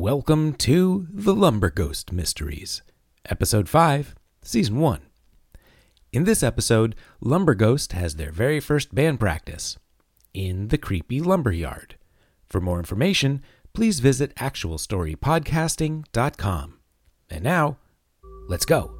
Welcome to The Lumber Ghost Mysteries, Episode 5, Season 1. In this episode, Lumber Ghost has their very first band practice in the creepy lumber yard. For more information, please visit actualstorypodcasting.com. And now, let's go.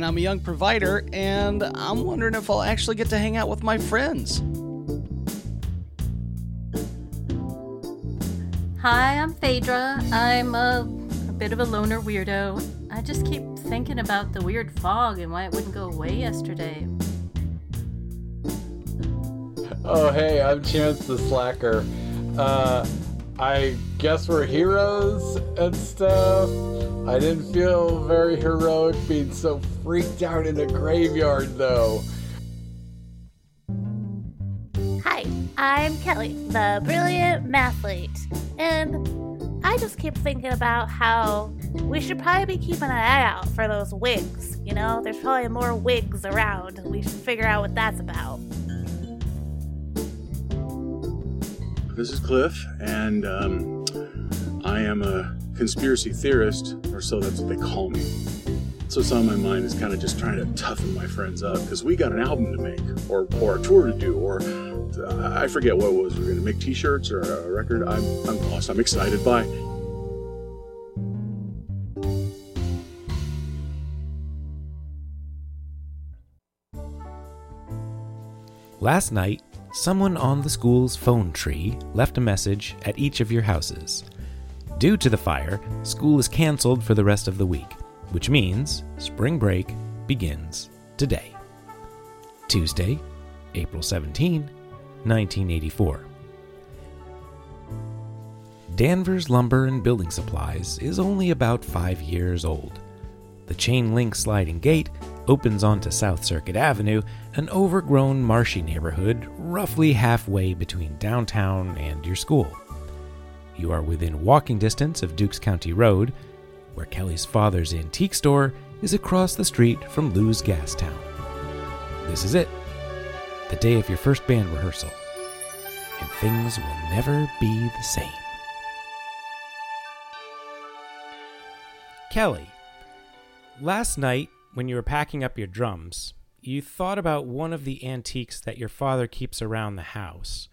And I'm a young provider, and I'm wondering if I'll actually get to hang out with my friends. Hi, I'm Phaedra. I'm a, a bit of a loner weirdo. I just keep thinking about the weird fog and why it wouldn't go away yesterday. Oh, hey, I'm Chance the Slacker. Uh, I guess we're heroes and stuff. I didn't feel very heroic being so freaked out in a graveyard, though. Hi, I'm Kelly, the brilliant mathlete, and I just keep thinking about how we should probably be keeping an eye out for those wigs. You know, there's probably more wigs around. We should figure out what that's about. This is Cliff, and um, I am a conspiracy theorist, or so that's what they call me. So what's on my mind is kind of just trying to toughen my friends up because we got an album to make, or or a tour to do, or I forget what it was. We're gonna make T-shirts or a record. I'm I'm lost. I'm excited. Bye. Last night, someone on the school's phone tree left a message at each of your houses. Due to the fire, school is canceled for the rest of the week, which means spring break begins today. Tuesday, April 17, 1984. Danvers Lumber and Building Supplies is only about five years old. The chain link sliding gate opens onto South Circuit Avenue, an overgrown, marshy neighborhood roughly halfway between downtown and your school. You are within walking distance of Dukes County Road, where Kelly's father's antique store is across the street from Lou's Gas Town. This is it, the day of your first band rehearsal, and things will never be the same. Kelly, last night when you were packing up your drums, you thought about one of the antiques that your father keeps around the house.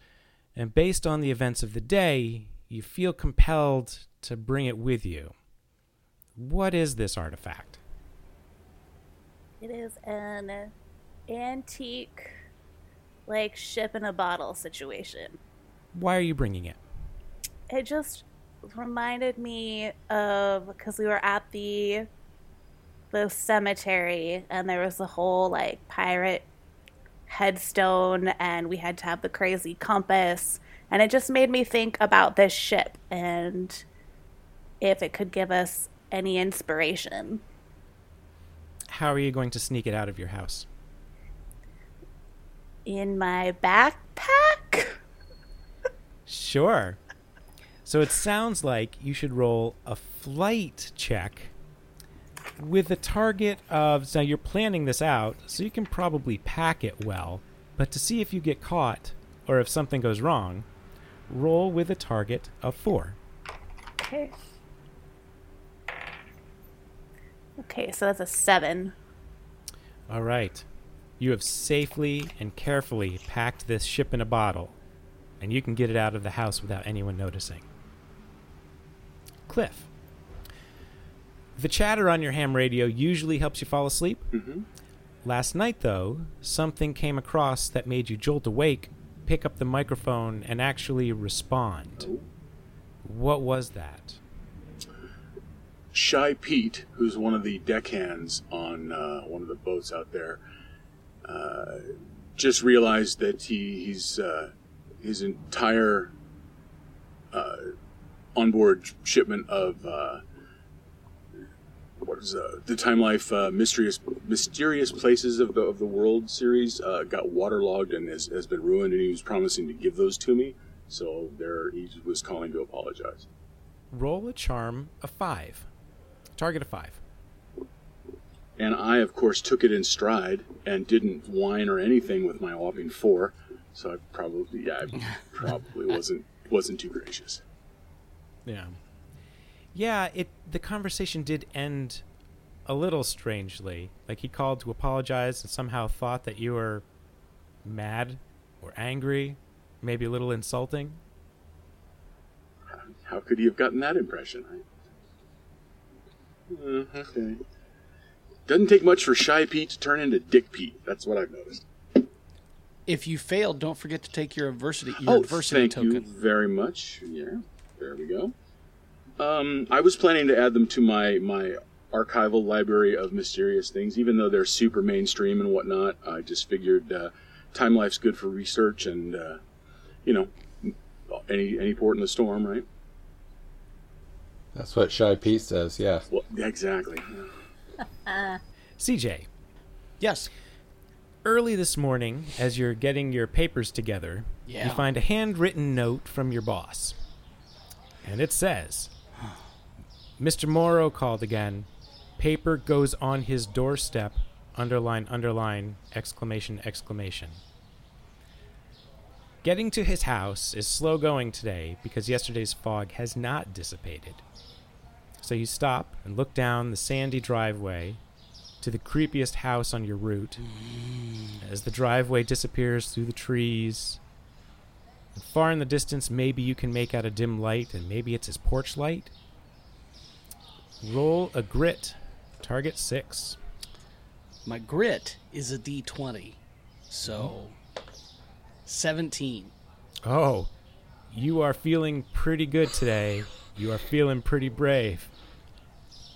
And based on the events of the day, you feel compelled to bring it with you. What is this artifact? It is an antique, like ship in a bottle situation. Why are you bringing it? It just reminded me of because we were at the the cemetery and there was the whole like pirate headstone and we had to have the crazy compass and it just made me think about this ship and if it could give us any inspiration. How are you going to sneak it out of your house? In my backpack? Sure. So it sounds like you should roll a flight check with a target of. So you're planning this out, so you can probably pack it well. But to see if you get caught or if something goes wrong, roll with a target of four. Okay. Okay, so that's a seven. All right. You have safely and carefully packed this ship in a bottle, and you can get it out of the house without anyone noticing. Cliff. The chatter on your ham radio usually helps you fall asleep. Mhm. Last night, though, something came across that made you jolt awake, pick up the microphone, and actually respond. What was that? Shy Pete, who's one of the deckhands on uh, one of the boats out there, uh, just realized that he, he's uh, his entire uh, onboard shipment of uh, what is uh, the Time Life uh, mysterious mysterious places of the of the world series uh, got waterlogged and has, has been ruined, and he was promising to give those to me. So there, he was calling to apologize. Roll a charm of five. Target of five. And I, of course, took it in stride and didn't whine or anything with my whopping four. So I probably, yeah, I probably wasn't wasn't too gracious. Yeah. Yeah, it the conversation did end a little strangely. Like he called to apologize and somehow thought that you were mad or angry, maybe a little insulting. How could he have gotten that impression? I... Uh, okay. Doesn't take much for Shy Pete to turn into Dick Pete. That's what I've noticed. If you failed, don't forget to take your adversity your oh, adversity thank token. you very much. Yeah, there we go. Um, I was planning to add them to my my archival library of mysterious things, even though they're super mainstream and whatnot. I just figured uh, Time Life's good for research, and uh, you know, any any port in the storm, right? That's what Shy Pete says, yeah. Well, exactly. CJ, Yes. early this morning, as you're getting your papers together, Yeah. you find a handwritten note from your boss. And it says Mr. Morrow called again. Paper goes on his doorstep. Underline, underline, exclamation, exclamation. Getting to his house is slow going today because yesterday's fog has not dissipated. So you stop and look down the sandy driveway to the creepiest house on your route. As the driveway disappears through the trees, and far in the distance, maybe you can make out a dim light, and maybe it's his porch light. Roll a grit. Target six. My grit is a D20. So 17. Oh, you are feeling pretty good today. You are feeling pretty brave.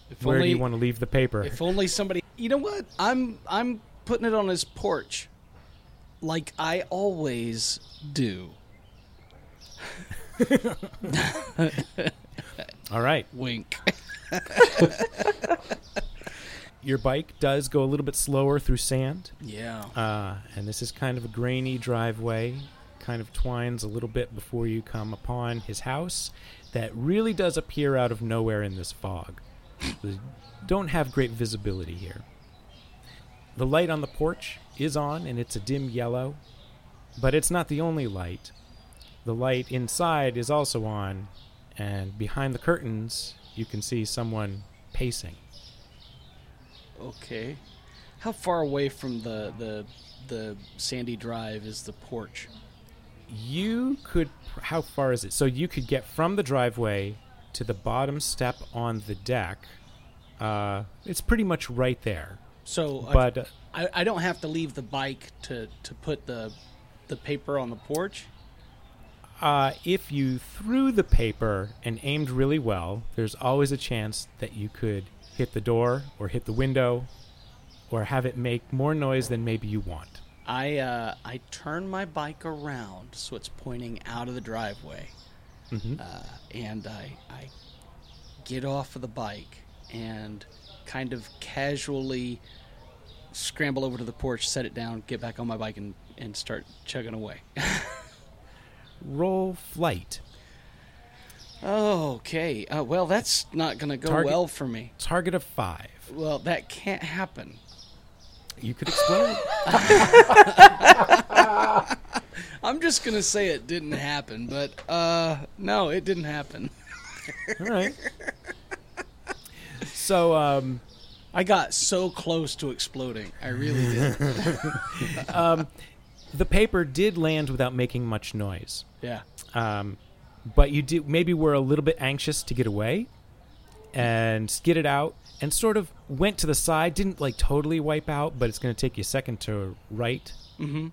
If Where only, do you want to leave the paper? If only somebody You know what? I'm I'm putting it on his porch. Like I always do. All right. Wink. Your bike does go a little bit slower through sand. Yeah. Uh, and this is kind of a grainy driveway, kind of twines a little bit before you come upon his house that really does appear out of nowhere in this fog. We don't have great visibility here. The light on the porch is on and it's a dim yellow, but it's not the only light. The light inside is also on, and behind the curtains, you can see someone pacing. Okay. How far away from the the the sandy drive is the porch? You could. How far is it? So you could get from the driveway to the bottom step on the deck. Uh, it's pretty much right there. So But uh, I, I don't have to leave the bike to, to put the the paper on the porch. Uh, if you threw the paper and aimed really well, there's always a chance that you could hit the door or hit the window or have it make more noise than maybe you want. I uh, I turn my bike around so it's pointing out of the driveway, Mhm. uh, and I I get off of the bike and kind of casually scramble over to the porch, set it down, get back on my bike, and and start chugging away. Roll flight. okay, uh, well that's not gonna go Target- well for me. Target of five. Well, that can't happen. You could explode. I'm just gonna say it didn't happen, but uh, no, it didn't happen. All right. So, um, I got so close to exploding. I really did. the paper did land without making much noise. Yeah. Um, but you do maybe were a little bit anxious to get away and skidded out and sort of went to the side. Didn't like totally wipe out, but it's going to take you a second to right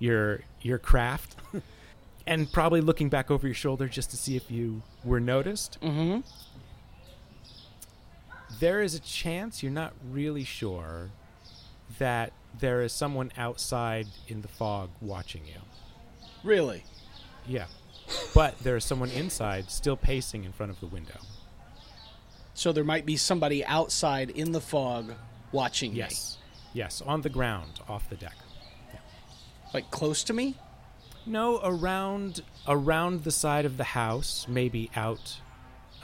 your your craft, and probably looking back over your shoulder just to see if you were noticed. Mm-hmm. There is a chance you're not really sure that there is someone outside in the fog watching you. Really. Yeah. But there is someone inside still pacing in front of the window. So there might be somebody outside in the fog watching me. Yes. Yes, on the ground, off the deck. Like close to me? No, around around the side of the house, maybe out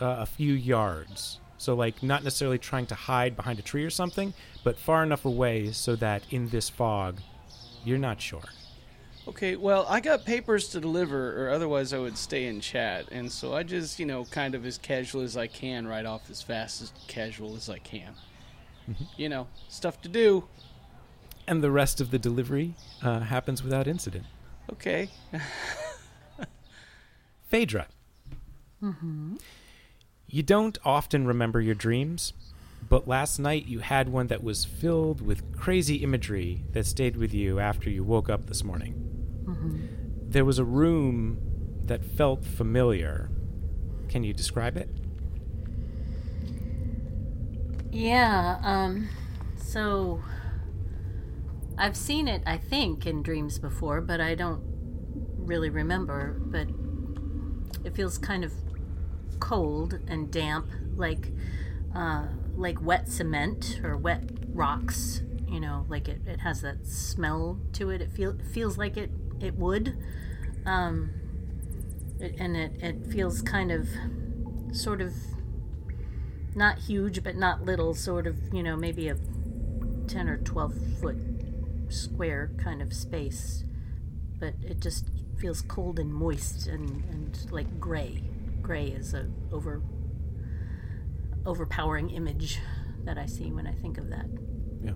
uh, a few yards. So like not necessarily trying to hide behind a tree or something, but far enough away so that in this fog, you're not sure. Okay, well, I got papers to deliver, or otherwise I would stay in chat. And so I just, you know, kind of as casual as I can, right off as fast as casual as I can. You know, stuff to do. And the rest of the delivery uh, happens without incident. Okay. Phaedra. Mm-hmm. You don't often remember your dreams, but last night you had one that was filled with crazy imagery that stayed with you after you woke up this morning. There was a room that felt familiar. Can you describe it? Yeah, um, so I've seen it, I think, in dreams before, but I don't really remember. But it feels kind of cold and damp, like uh, like wet cement or wet rocks. You know, like it, it has that smell to it. It feel feels like it it would, um, it, and it it feels kind of sort of not huge but not little sort of you know maybe a 10 or 12 foot square kind of space but it just feels cold and moist and, and like gray gray is a over overpowering image that i see when i think of that Yeah.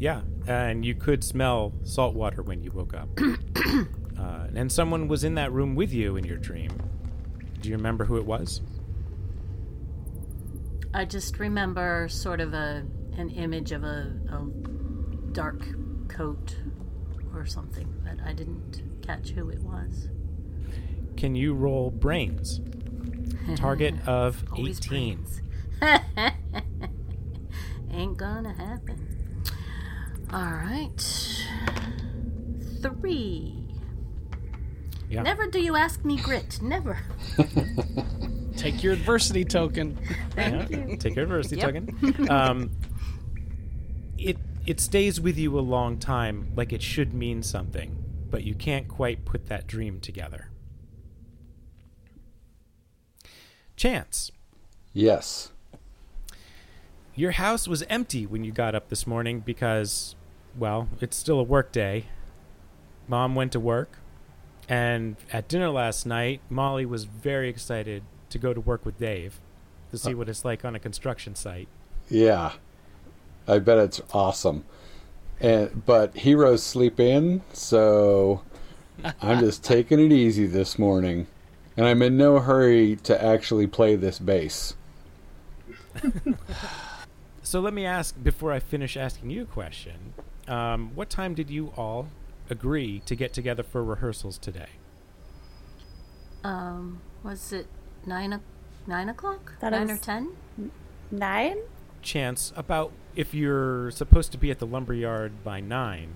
Yeah, and you could smell salt water when you woke up. uh, and someone was in that room with you in your dream. Do you remember who it was? i just remember sort of a an image of a, a dark coat or something but i didn't catch who it was Can you roll brains? Target of Always 18. Ain't gonna happen. All right. Three. Yeah. Never do you ask me grit. Never. Take your adversity token. Thank Yeah. Take your adversity Yep. token. Um, it it stays with you a long time, like it should mean something, but you can't quite put that dream together. Chance, Yes. your house was empty when you got up this morning because, well, it's still a work day. Mom went to work, and at dinner last night, Molly was very excited to go to work with Dave to see uh. what it's like on a construction site. Yeah. I bet it's awesome. And but heroes sleep in, so I'm just taking it easy this morning. And I'm in no hurry to actually play this bass. So let me ask before I finish asking you a question. Um, what time did you all agree to get together for rehearsals today? Um, was it nine o- nine o'clock? That nine or ten? Nine? Chance, about if you're supposed to be at the lumberyard by nine,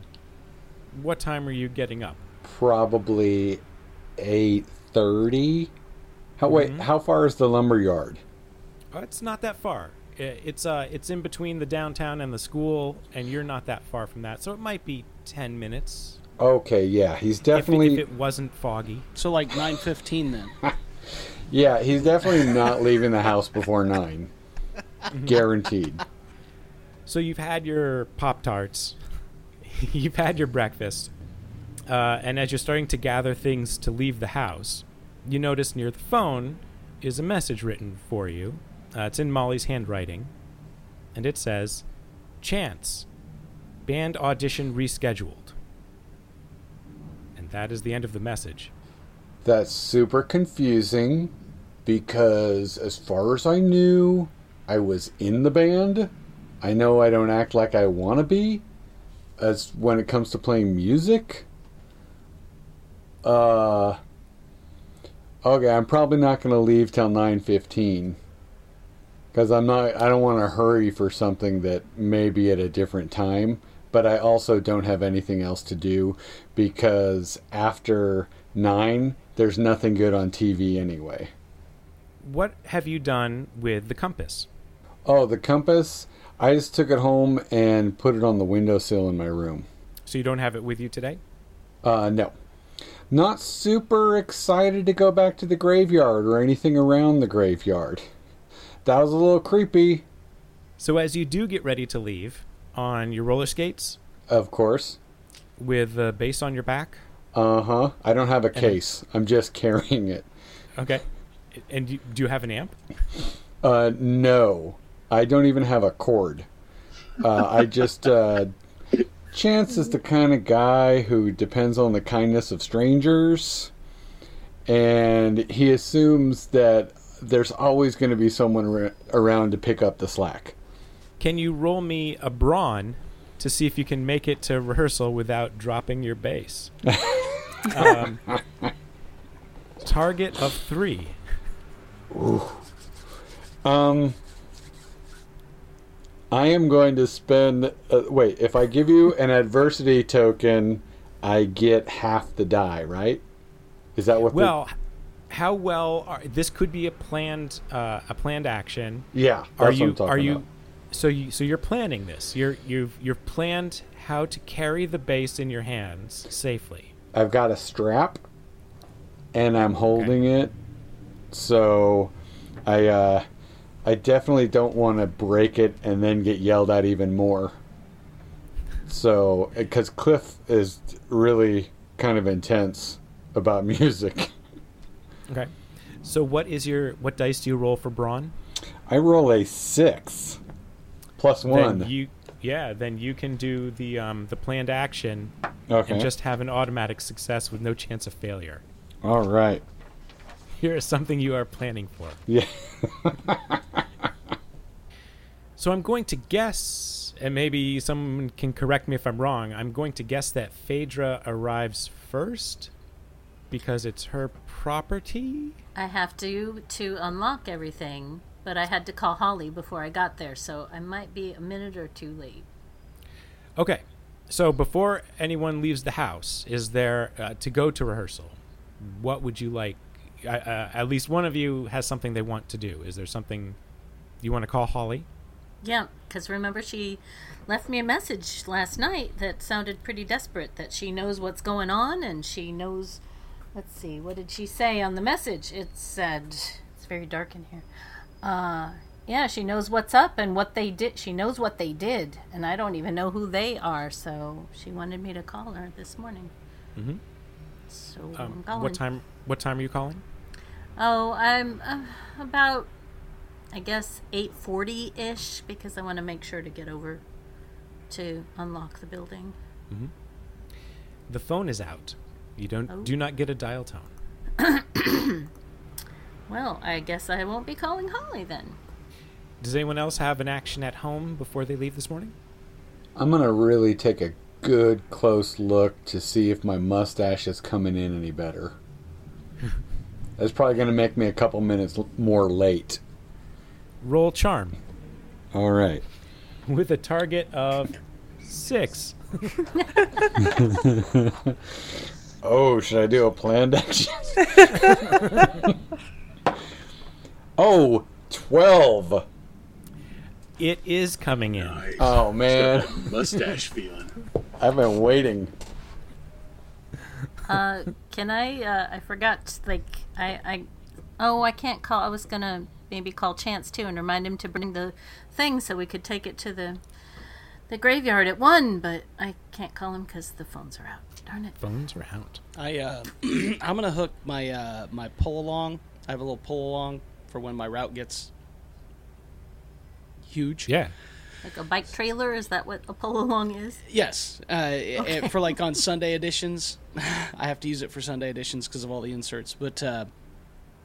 what time are you getting up? Probably eight thirty. How wait, mm-hmm. how far is the lumber yard? Oh, it's not that far. It's uh, it's in between the downtown and the school, and you're not that far from that, so it might be ten minutes. Okay, yeah, he's If it, definitely if it wasn't foggy. So like 9:15 then. yeah, he's definitely not leaving the house before nine. Mm-hmm. Guaranteed. So you've had your Pop Tarts, you've had your breakfast. Uh, and as you're starting to gather things to leave the house, you notice near the phone is a message written for you. Uh, it's in Molly's handwriting, and it says, "Chance, band audition rescheduled." And that is the end of the message. That's super confusing because, as far as I knew, I was in the band. I know I don't act like I want to be, as when it comes to playing music. Uh. Okay, I'm probably not going to leave till 9:15 because I'm not. I don't want to hurry for something that may be at a different time. But I also don't have anything else to do because after nine, there's nothing good on TV anyway. What have you done with the compass? Oh, the compass. I just took it home and put it on the windowsill in my room. So you don't have it with you today? Uh, no. Not super excited to go back to the graveyard or anything around the graveyard. That was a little creepy, So as you do get ready to leave on your roller skates of course. with the bass on your back, Uh huh. I don't have a case. I'm just carrying it. okay, and you, do you have an amp? Uh, no. I don't even have a cord. Uh, I just, uh, Chance is the kind of guy who depends on the kindness of strangers, and he assumes that there's always going to be someone ar- around to pick up the slack. Can you roll me a brawn to see if you can make it to rehearsal without dropping your bass? um, target of three. Um, I am going to spend. Uh, wait, if I give you an adversity token, I get half the die, right? Is that what? Well, how well are, this could be a planned uh, a planned action. the, yeah. are you I'm talking are you about. so you so you're planning this you're you've you've planned how to carry the bass in your hands safely I've got a strap, and I'm holding it, so I uh, I definitely don't want to break it and then get yelled at even more. So, because Cliff is really kind of intense about music. okay so what is your what dice do you roll for brawn I roll a six plus one. then you yeah then you can do the um the planned action okay. and just have an automatic success with no chance of failure All right. Here is something you are planning for Yeah. So I'm going to guess, and maybe someone can correct me if I'm wrong. I'm going to guess that Phaedra arrives first because it's her property. I have to to unlock everything, but I had to call Holly before I got there, so I might be a minute or two late. Okay, so before anyone leaves the house, is there uh, to go to rehearsal? What would you like? Uh, uh, at least one of you has something they want to do. Is there something you want to call Holly? Yeah, because remember she left me a message last night that sounded pretty desperate. That she knows what's going on and she knows. Let's see, what did she say on the message? It said it's very dark in here. Uh, yeah, she knows what's up and what they did. She knows what they did, and I don't even know who they are. So she wanted me to call her this morning. Mhm. So I'm Um, calling. what time? What time are you calling? Oh, I'm uh, about, I guess, eight forty ish because I want to make sure to get over to unlock the building. The phone is out. You don't Oh. do not get a dial tone. Well, I guess I won't be calling Holly then. Does anyone else have an action at home before they leave this morning? I'm gonna really take a good close look to see if my mustache is coming in any better. That's probably gonna make me a couple minutes l- more late. Roll charm All right. with a target of six. Oh, should I do a planned action? oh, 12. It is coming in. Nice. Oh, man. Mustache feeling. I've been waiting. Uh, can I? Uh, I forgot. Like, I, I, oh, I can't call. I was gonna maybe call Chance too and remind him to bring the thing so we could take it to the the graveyard at one. But I can't call him because the phones are out. Darn it. Phones are out. I uh, I'm gonna hook my uh, my pull along. I have a little pull along for when my route gets huge. Yeah. Like a bike trailer? Is that what a pull along is? Yes, uh, it- for like on Sunday editions, I have to use it for Sunday editions because of all the inserts. But uh,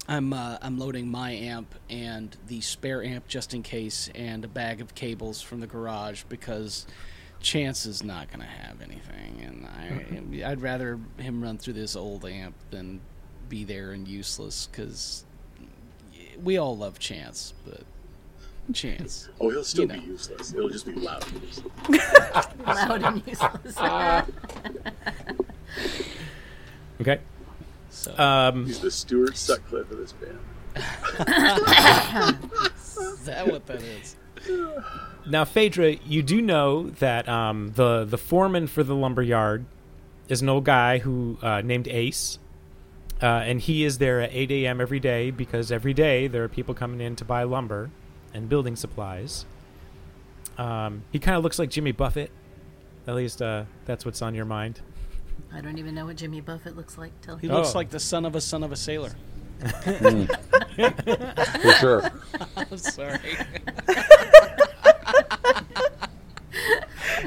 I'm uh, I'm loading my amp and the spare amp just in case, and a bag of cables from the garage because Chance is not going to have anything, and I I'd rather him run through this old amp than be there and useless because we all love Chance, but Chance. Oh, he'll still You be know. useless. It'll just be loud. useless. Loud and useless. Okay. So Um, He's the Stuart Sutcliffe of this band. is that what that is? now, Phaedra, you do know that um, the the foreman for the lumber yard is an old guy who uh, named Ace, uh, and he is there at 8 a.m. every day because every day there are people coming in to buy lumber and building supplies. Um, he kind of looks like Jimmy Buffett. At least uh, that's what's on your mind. I don't even know what Jimmy Buffett looks like till He he. looks Oh. like the son of a son of a sailor. For sure. I'm sorry.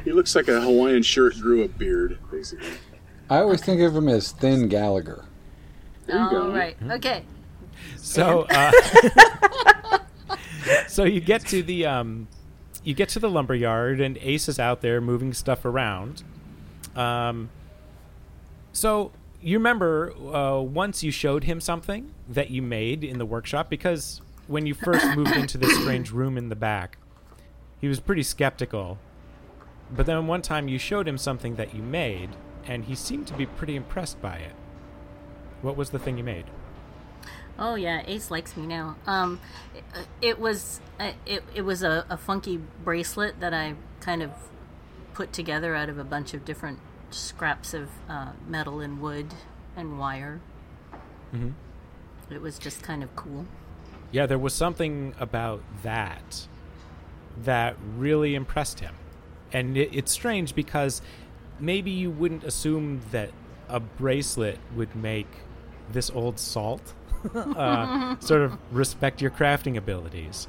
He looks like a Hawaiian shirt grew a beard, basically. I always think of him as Thin Gallagher. you All go. right. Okay. So, uh, so you get to the um, you get to the lumber yard, and Ace is out there moving stuff around. Um, so you remember uh, once you showed him something that you made in the workshop because when you first moved into this strange room in the back, he was pretty skeptical. But then one time you showed him something that you made, and he seemed to be pretty impressed by it. What was the thing you made? Oh yeah, Ace likes me now. Um, it, it was it it was a, a funky bracelet that I kind of put together out of a bunch of different scraps of uh, metal and wood and wire. Mhm. It was just kind of cool. Yeah, there was something about that that really impressed him. And it, it's strange because maybe you wouldn't assume that a bracelet would make this old salt uh, sort of respect your crafting abilities.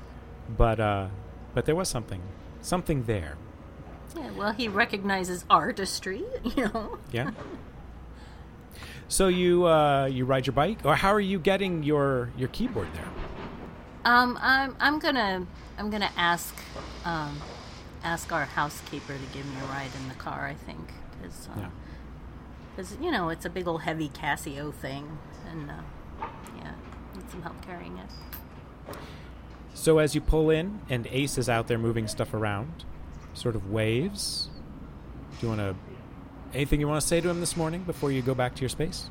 But uh, but there was something something there. Yeah, well, he recognizes artistry, you know. Yeah. So you uh, you ride your bike, or how are you getting your your keyboard there? Um, I'm I'm gonna I'm gonna ask um, ask our housekeeper to give me a ride in the car. I think because Yeah. you know it's a big old heavy Casio thing, and uh, yeah, need some help carrying it. So as you pull in and Ace is out there moving stuff around, sort of waves. Do you want to anything you want to say to him this morning before you go back to your space?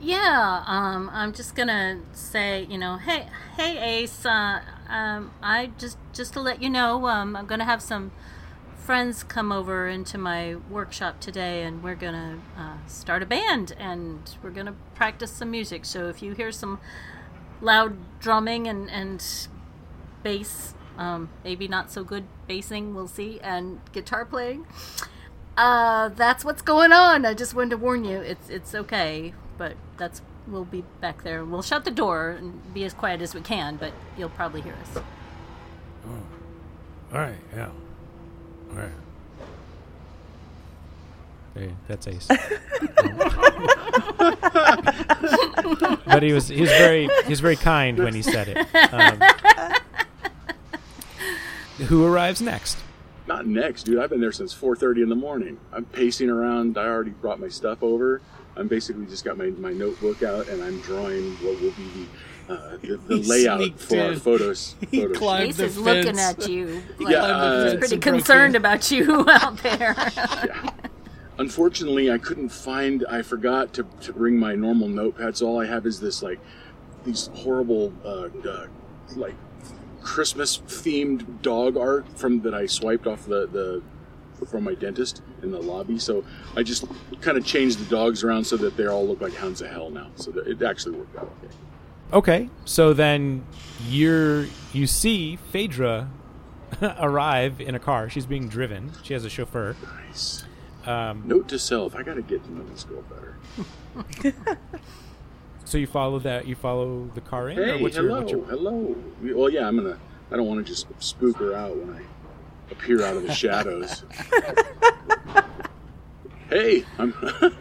Yeah, um, I'm just gonna say, you know, hey, hey, Ace. Uh, um, I just just to let you know, um, I'm gonna have some friends come over into my workshop today, and we're gonna uh, start a band, and we're gonna practice some music. So if you hear some loud drumming and and bass, um, maybe not so good bassing, we'll see, and guitar playing. Uh, that's what's going on. I just wanted to warn you. It's it's okay, but that's we'll be back there. We'll shut the door and be as quiet as we can, but you'll probably hear us. All right, yeah. All right. Hey, that's Ace. but he was he was very he was very kind when he said it. Um, who arrives next? Not next, dude. I've been there since 4:30 in the morning. I'm pacing around. I already brought my stuff over. I'm basically just got my, my notebook out and I'm drawing what will be the uh, the, the layout sneaked for our in. photos. He photo climbed shoot. Ace the is looking at you. Like, Yeah, uh, he's pretty concerned in. about you out there. Yeah. Unfortunately, I couldn't find. I forgot to, to bring my normal notepad. So all I have is this like these horrible uh, uh, like Christmas themed dog art from that I swiped off the the from my dentist in the lobby. So I just kind of changed the dogs around so that they all look like hounds of hell now. So that it actually worked out okay. Okay, so then you're you see Phaedra arrive in a car. She's being driven. She has a chauffeur. Nice. Um, Note to self: I gotta get to know this girl better. so you follow that? You follow the car in, or Hey, what's hello, your, what's your hello. Well, yeah, I'm gonna. I don't want to just spook her out when I appear out of the shadows. hey, I'm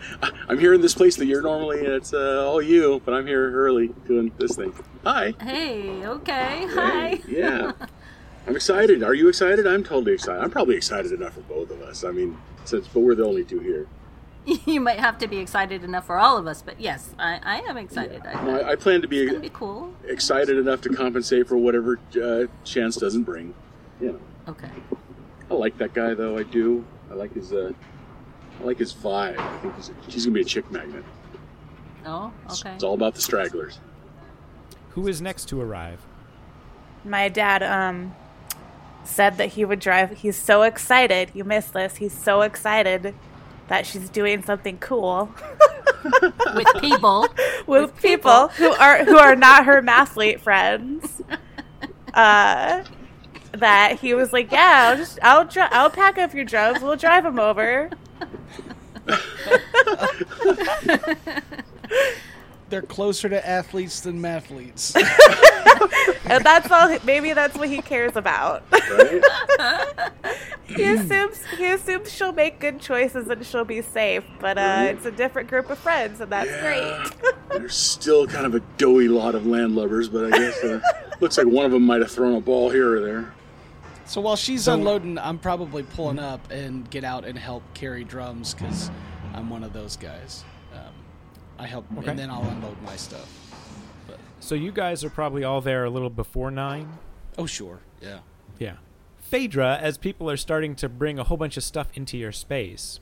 I'm here in this place that you're normally. It's uh, all you, but I'm here early doing this thing. Hi. Hey, okay, hi. Yeah. I'm excited. Are you excited? I'm totally excited. I'm probably excited enough for both of us. I mean, since but we're the only two here. you might have to be excited enough for all of us, but yes, I, I am excited. I, No, I, I plan to be be cool. excited enough to compensate for whatever uh, chance doesn't bring. You know. Okay. I like that guy though. I do. I like his. Uh, I like his vibe. I think he's, a, he's gonna be a chick magnet. Oh, It's, okay. it's all about the stragglers. Who is next to arrive? My dad um said that he would drive. He's so excited. You missed this. He's so excited that she's doing something cool With people. with, people, who are who are not her mathlete friends. Uh, that he was like, yeah, I'll just I'll dri- I'll pack up your drugs. We'll drive them over. They're closer to athletes than mathletes. And that's all. Maybe that's what he cares about. Right? He assumes he assumes she'll make good choices and she'll be safe. But uh, it's a different group of friends, and that's Yeah. great. There's still kind of a doughy lot of landlubbers, but I guess uh, looks like one of them might have thrown a ball here or there. so while she's So- unloading, I'm probably pulling up and get out and help carry drums because I'm one of those guys. Um, I help, Okay. and then I'll unload my stuff. So you guys are probably all there a little before nine. Oh, sure, yeah. Yeah. Phaedra, as people are starting to bring a whole bunch of stuff into your space,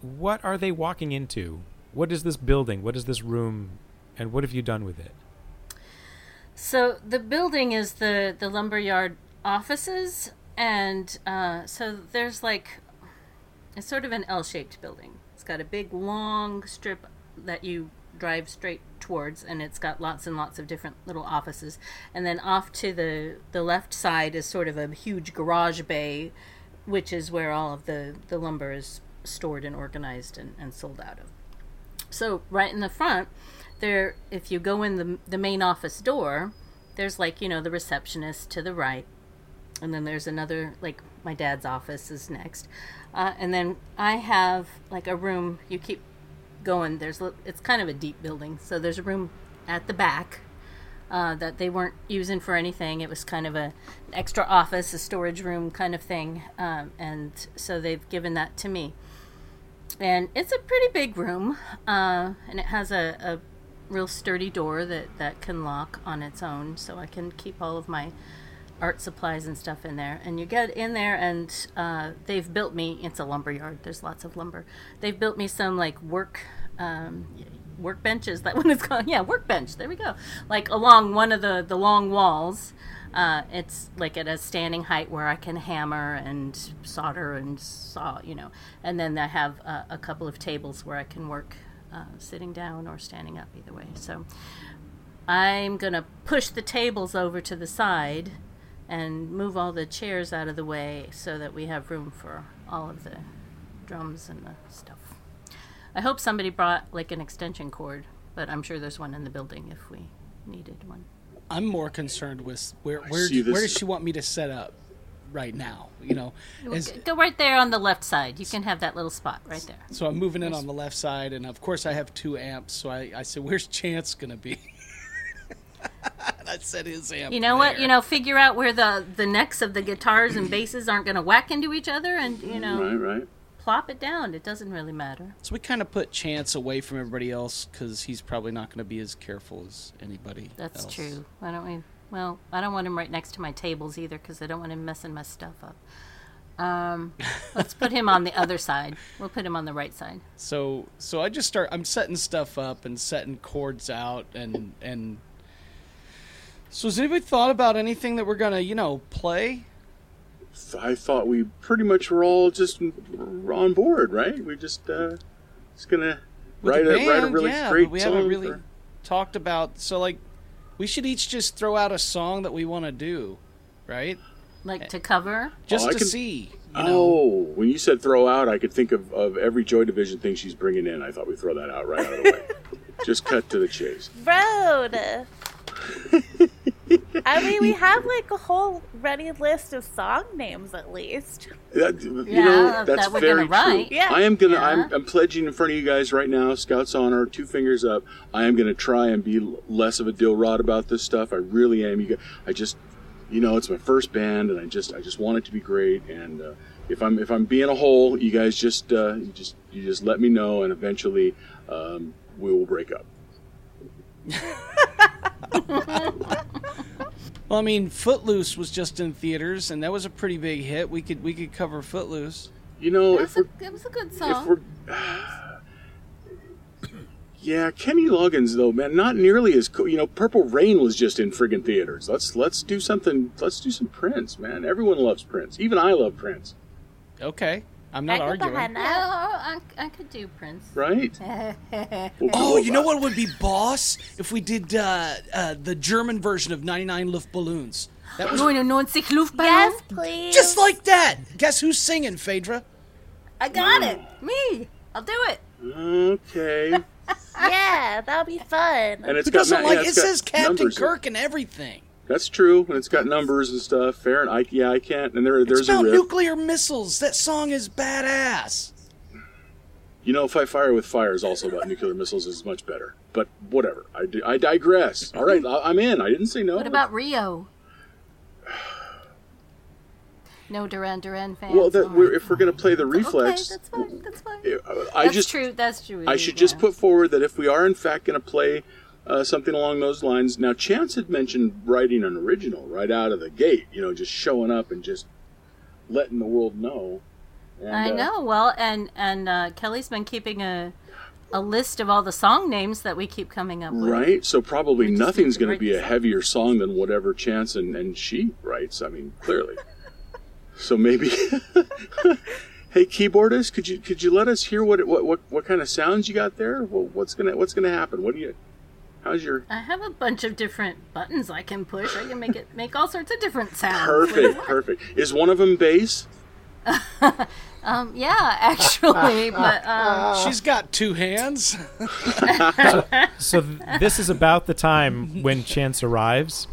what are they walking into? What is this building? What is this room? And what have you done with it? So the building is the the lumberyard offices, and uh, so there's like it's sort of an L-shaped building. It's got a big long strip that you drive straight towards, and it's got lots and lots of different little offices. And then off to the the left side is sort of a huge garage bay, which is where all of the the lumber is stored and organized and, and sold out of. So right in the front, there, if you go in the the main office door, there's like you know the receptionist to the right, and then there's another like my dad's office is next, uh, and then I have like a room. You keep going. There's it's kind of a deep building, so there's a room at the back. Uh, that they weren't using for anything. It was kind of a extra office, a storage room kind of thing, um, and so they've given that to me and it's a pretty big room uh, and it has a, a real sturdy door that, that can lock on its own so i can keep all of my art supplies and stuff in there and you get in there and uh, they've built me it's a lumber yard there's lots of lumber they've built me some like work um, that one is called yeah workbench there we go like along one of the the long walls uh, it's like at a standing height where I can hammer and solder and saw, you know. And then I have uh, a couple of tables where I can work uh, sitting down or standing up, either way. So I'm to push the tables over to the side and move all the chairs out of the way so that we have room for all of the drums and the stuff. I hope somebody brought like an extension cord, but I'm sure there's one in the building if we needed one. I'm more concerned with where where where does she want me to set up right now? You know, is, Go right there on the left side. You can have that little spot right there. so I'm moving in on the left side, and of course I have two amps. So I, I said, "Where's Chance gonna be?" and I said his amp. You know what? You know, figure out where the the necks of the guitars and basses aren't going to whack into each other, and you know, Right, right. Plop it down. It doesn't really matter. So we kind of put Chance away from everybody else because he's probably not going to be as careful as anybody. That's else. true. Why don't we? Well, I don't want him right next to my tables either because I don't want him messing my stuff up. Um, let's put him on the other side. We'll put him on the right side. So so I just start. I'm setting stuff up and setting cords out and and. So has anybody thought about anything that we're gonna you know play? I thought we pretty much were all just on board, right? We just uh, just gonna With write the a write a really yeah, great but we song. haven't really for- talked about. So like, we should each just throw out a song that we want to do, right? Like to cover? just I to can- see. You know, Oh, when you said throw out, I could think of, of every Joy Division thing she's bringing in. I thought we'd throw that out right out of the way. Just cut to the chase. Road. I mean, we have like a whole ready list of song names at least. That, you Yeah, know, that that's we're very gonna true. Yeah. I am gonna. Yeah. I'm, I'm pledging in front of you guys right now. Scouts honor, two fingers up. I am gonna try and be less of a dill rod about this stuff. I really am. You, gu- I just, you know, it's my first band, and I just, I just want it to be great. And uh, if I'm, if I'm being a hole, you guys just, uh, you just, you just let me know, and eventually, um, we will break up. Well, I mean, Footloose was just in theaters, and that was a pretty big hit. We could we could cover Footloose. You know, It if was, a, it was a good song. we're yeah kenny loggins though man not nearly as cool you know purple rain was just in friggin theaters let's let's do something let's do some prince man everyone loves prince even i love prince Okay, I'm not get arguing. behind Yeah, that. I, I could do Prince. right Oh, you know what would be boss if we did uh, uh, the German version of 99 Luftballons. That was 99 Luftballon. Yes, please. just like that. Guess who's singing, Phaedra? I got it. Me. I'll do it. okay yeah, that'll be fun. and it's Who got doesn't ma- like yeah, it? it's Says Captain numbers it. Kirk and everything. That's true and it's got numbers and stuff fair and i yeah i can't and there It's there's a about riff nuclear missiles. That song is badass. you know fight fire with fire is also about nuclear missiles is much better but whatever i, di- I digress all right I- i'm in i didn't say no What about Rio? No Duran Duran fans. well that we're, if we're going to play the reflex Okay, that's fine. That's fine. I that's just true. That's true. I should just put forward that if we are in fact going to play uh, something along those lines, now Chance had mentioned writing an original right out of the gate. You know, just showing up and just letting the world know. And, I uh, know. Well, and and uh, Kelly's been keeping a a list of all the song names that we keep coming up with. Right, so probably nothing's going to be a heavier song than whatever Chance and, and she writes. I mean, clearly. so maybe, hey keyboardist, could you could you let us hear what what what, what kind of sounds you got there? What, what's gonna what's gonna happen? What do you? How's your I have a bunch of different buttons I can push. I can make it make all sorts of different sounds. perfect perfect? Is one of them bass? Um, yeah, actually, but um, She's got two hands. So th- this is about the time when Chance arrives,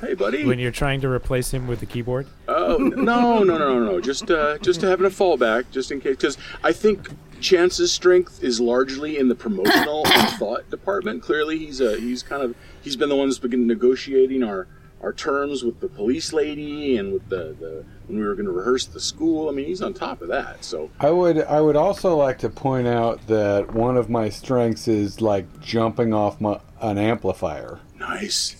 Hey, buddy. when you're trying to replace him with the keyboard. Oh no, no, no, no, no! Just, uh, just having a fallback, just in case. Because I think Chance's strength is largely in the promotional and thought department. Clearly, he's a he's kind of he's been the one that's been negotiating our our terms with the police lady and with the, the when we were going to rehearse the school. I mean, he's on top of that. So I would I would also like to point out that one of my strengths is like jumping off my, an amplifier. nice.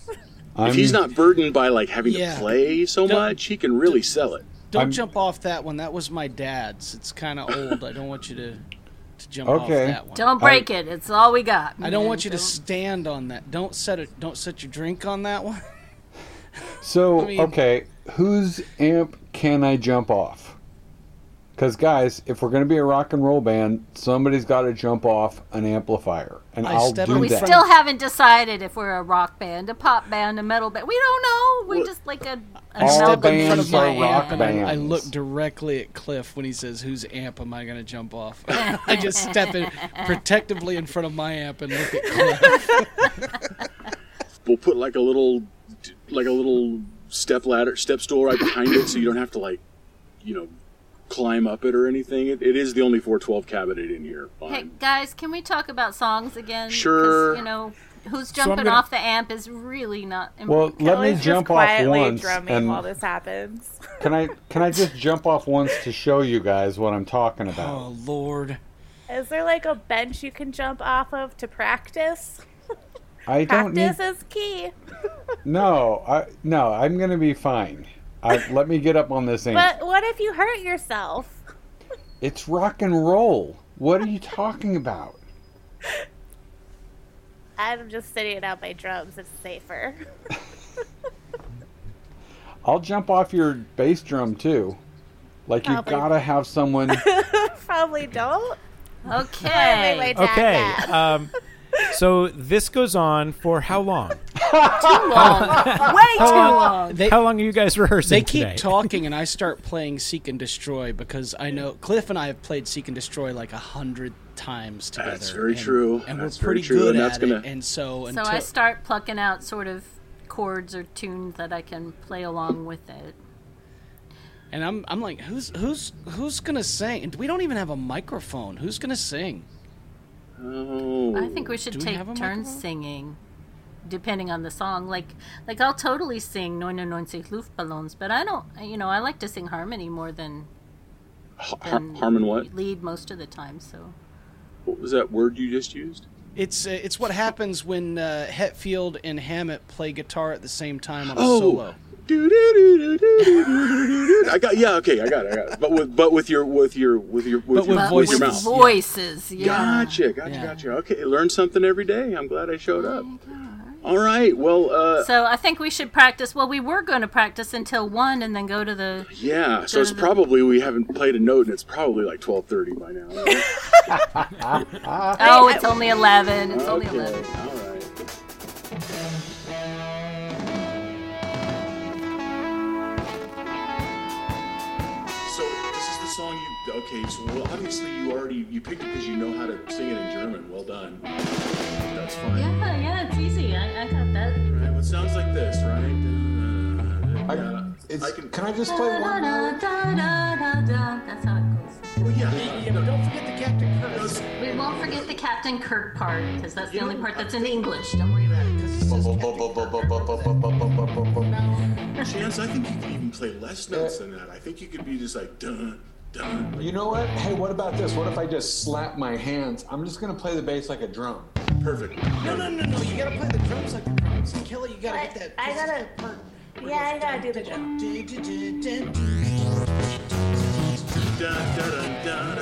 I'm, if he's not burdened by like having Yeah. to play so Don't- much, he can really sell it. Don't I'm- jump off that one. That was my dad's. It's kind of old. I don't want you to to jump Okay. off that one. don't break it. It's all we got. I don't want you to Don't- stand on that. Don't set it. Don't set your drink on that one. So I mean- okay, whose amp can I jump off? Because guys, if we're going to be a rock and roll band, somebody's got to jump off an amplifier, and I I'll step do in We that. front- still haven't decided if we're a rock band, a pop band, a metal band. We don't know. We're Well- just like a. All a Step in front bands of my are rock amp, and I, I look directly at Cliff when he says, "Whose amp am I going to jump off?" I just step in protectively in front of my amp and look at Cliff. We'll put like a little like a little step ladder, step stool right behind it, so you don't have to like, you know, climb up it or anything. It, it is the only 412 cabinet in here. Hey guys, can we talk about songs again? Sure. you know, who's I'm jumping gonna- off the amp is really not. Important. Well, let me jump off quietly once, drumming and while this happens. can I can I just jump off once to show you guys what I'm talking about? Oh Lord! Is there like a bench you can jump off of to practice? I don't need Practice is key. no, I no, I'm gonna be fine. I, let me get up on this amp. But what if you hurt yourself? It's rock and roll. What are you talking about? I'm just sitting it out my drums. It's safer. I'll jump off your bass drum too. Like you Probably. gotta have someone. Probably don't. Okay. I made my dad Okay. Um, so this goes on for how long? too long. Way too long. They, How long are you guys rehearsing they keep today? talking, and I start playing Seek and Destroy because I know Cliff and I have played Seek and Destroy like a hundred times together. That's very and- true. and That's we're pretty true, good and that's at gonna- it. And so, So I start plucking out sort of chords or tunes that I can play along with it. and I'm I'm like, who's who's who's gonna sing? And we don't even have a microphone. Who's gonna sing? Oh. I think we should Do we take turns microphone? singing, depending on the song. Like, like I'll totally sing "99 Luftballons," but I don't. You know, I like to sing harmony more than, Har- Har- than Harmon what? lead most of the time. So What was that word you just used? It's uh, it's what happens when uh, Hetfield and Hammett play guitar at the same time on a Oh. solo. I got yeah okay I got it I got it but with but with your with your with your with But your, with but with your voices. mouth voices, yeah. gotcha gotcha Yeah. gotcha okay learn something every day I'm glad I showed up all right well uh So I think we should practice. Well, we were going to practice until one, and then go to the. yeah so it's the- probably we haven't played a note and it's probably like 12:30 by now right? Oh, it's only eleven. It's only okay eleven. Song you okay? So well, obviously you already you picked it because you know how to sing it in German. Well done. That's fine. Yeah, yeah, it's easy. I, I got that. Right. Well, it sounds like this, right? I, Yeah. it's, I can. can I just play one note? That's how it goes. Well, yeah. Yeah, but don't forget the Captain Kirk. We won't forget the Captain Kirk part because that's the only part that's in English. Don't worry about it. Chance, I think you could even play less notes than that. I think you could be just like dun dun. You know what? Hey, what about this? What if I just slap my hands? I'm just gonna play the bass like a drum. Perfect. No, no, no, no. You gotta play the drums like the drums. Kelly, you gotta What? get that. I gotta. Yeah, I gotta do the drum. Dun, dun, dun, dun,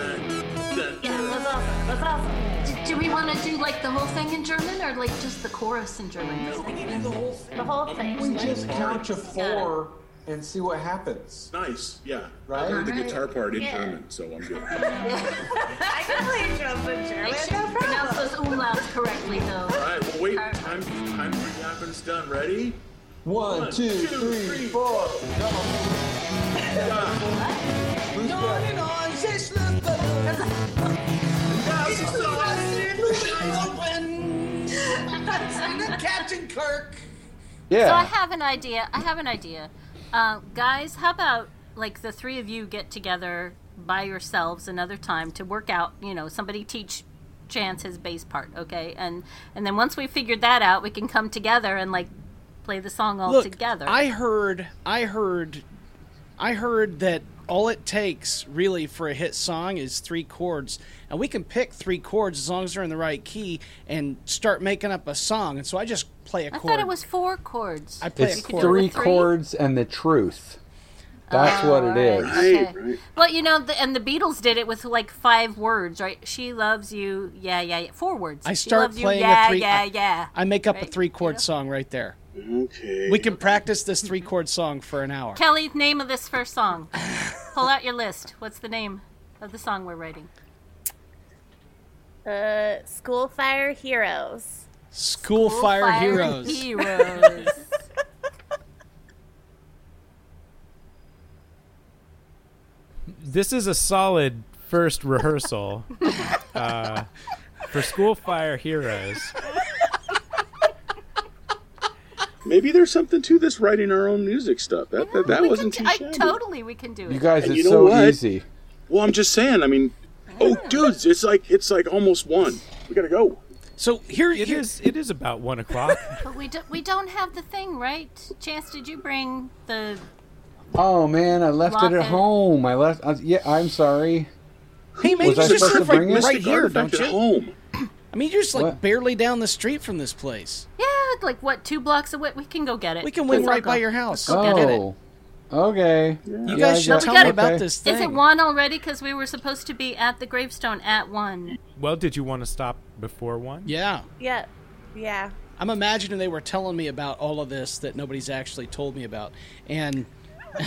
dun, dun. That's awesome. That's awesome. Do, do we want to do like the whole thing in German or like just the chorus in German? The whole thing. The whole thing. We just count to four and see what happens. Nice. Yeah. Right? I learned the Alright. guitar part in Yeah. German, so I'm good. I can play drums in German. Make sure No you pronounce problem. those umlauts correctly, though. All right. Well, wait. Time. Time for happens done. Ready? One, One, two, two, three, three. four. Go. Yeah. Who's that? Captain Kirk. Yeah. So I have an idea. I have an idea. Uh, guys, how about like the three of you get together by yourselves another time to work out, you know, somebody teach Chance his bass part, okay? And and then once we figured that out, we can come together and like play the song all Look, together. I heard, I heard, I heard that all it takes really for a hit song is three chords, and we can pick three chords as long as they're in the right key and start making up a song. And so I just play a I chord. I thought it was four chords. I play It's a chord. three three? chords and the truth. That's oh, what it is. Right. Okay. Right. Well, you know, the, and the Beatles did it with like five words, right? She loves you, yeah, yeah, yeah. Four words. I She start loves playing you, a yeah, three- yeah, I- yeah. I make up a three chord yeah. song right there. Okay. We can practice this three chord song for an hour. Kelly, name of this first song. Pull out your list. What's the name of the song we're writing? Uh, School Fire Heroes. School Fire Heroes. Heroes. This is a solid first rehearsal uh, for School Fire Heroes. Maybe there's something to this writing our own music stuff. That that, that wasn't can too t- I shabby. totally we can do it. You guys, And it's you know so what? easy. Well, I'm just saying. I mean, oh, dudes, it's like it's like almost one. We gotta go. So here, It here is. It is about one o'clock. but we do, we don't have the thing, right? Chance, did you bring the Oh man, I left Lock it at home. I left. Uh, yeah, I'm sorry. Hey, man, Was you I just supposed to live right, bring it? right here, don't you? home. I mean, you're just like What? barely down the street from this place. Yeah, like what, two blocks away? We can go get it. We can wing Let's all right go. by your house. Let's go get it. Oh, okay. You Yeah, I guys should got- tell me it. about okay. this thing. Is it one already? Because we were supposed to be at the gravestone at one. well, did you want to stop before one? Yeah. Yeah. Yeah. I'm imagining they were telling me about all of this that nobody's actually told me about. And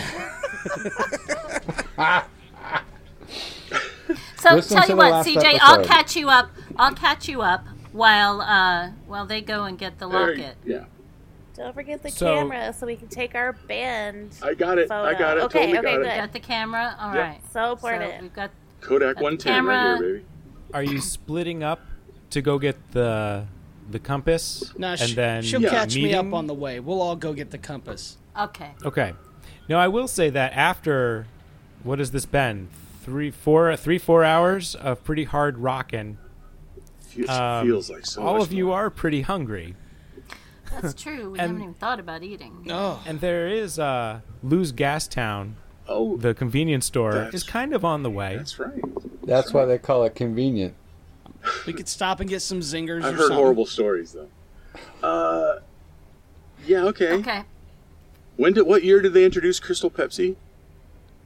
So Listen tell you what, last CJ, I'll catch you up. I'll catch you up while uh while they go and get the locket. yeah. Don't forget the So- camera so we can take our band. I got it. I got it. Okay, totally okay, got good. it. Got the camera? All Yep. right. So important. So we've got Kodak the 110 right camera. here, baby. Are you splitting up to go get the the compass? Nah, and sh- then she'll Yeah. catch me up on the way. We'll all go get the compass. okay. Okay. Now I will say that after what has this been? Three, four, three, four hours of pretty hard rocking. Feels, Um, feels like so all much of you are pretty hungry, That's true. We And- haven't even thought about eating. Oh, and there is uh, Lou's Gas Town, Oh, the convenience store, is kind of on the way. that's right. That's why they call it convenient. we could stop and get some zingers. I've or heard something. horrible stories though. Uh, yeah, okay. Okay. When did what year did they introduce Crystal Pepsi?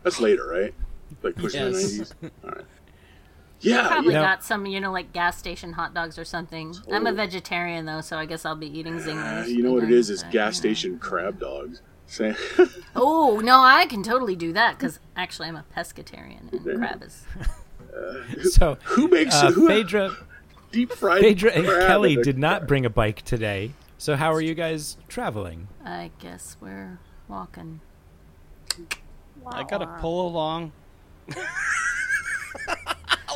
That's later, right? Like pushing the nineties. All right. Yeah, Probably yeah. got some, you know, like gas station hot dogs or something. I'm a vegetarian though, so I guess I'll be eating Uh, zingers. you know what it again, is? Is gas you know. station crab dogs. Say, Oh no, I can totally do that because actually I'm a pescatarian and crab is. So who makes uh, who Phaedra, deep fried? Phaedra and crab Kelly in a did not bring a bike today. So how are you guys traveling? I guess we're walking. I gotta pull along.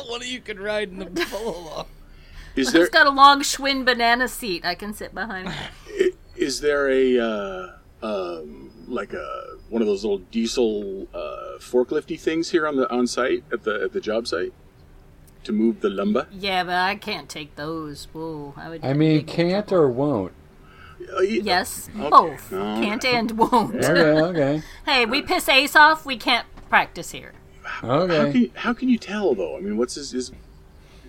One of you can ride in the pull along. Is there Who's got a long Schwinn banana seat I can sit behind? is there a uh, um, like a one of those little diesel uh, forklifty things here on the on site at the at the job site to move the lumber? yeah, but I can't take those. Whoa, I would. I mean, can't or won't. Uh, y- Yes, Okay. both. All Can't right. and won't. Okay, okay, hey, we piss Ace off. We can't practice here. How okay. can how can you tell though? I mean, what's his? his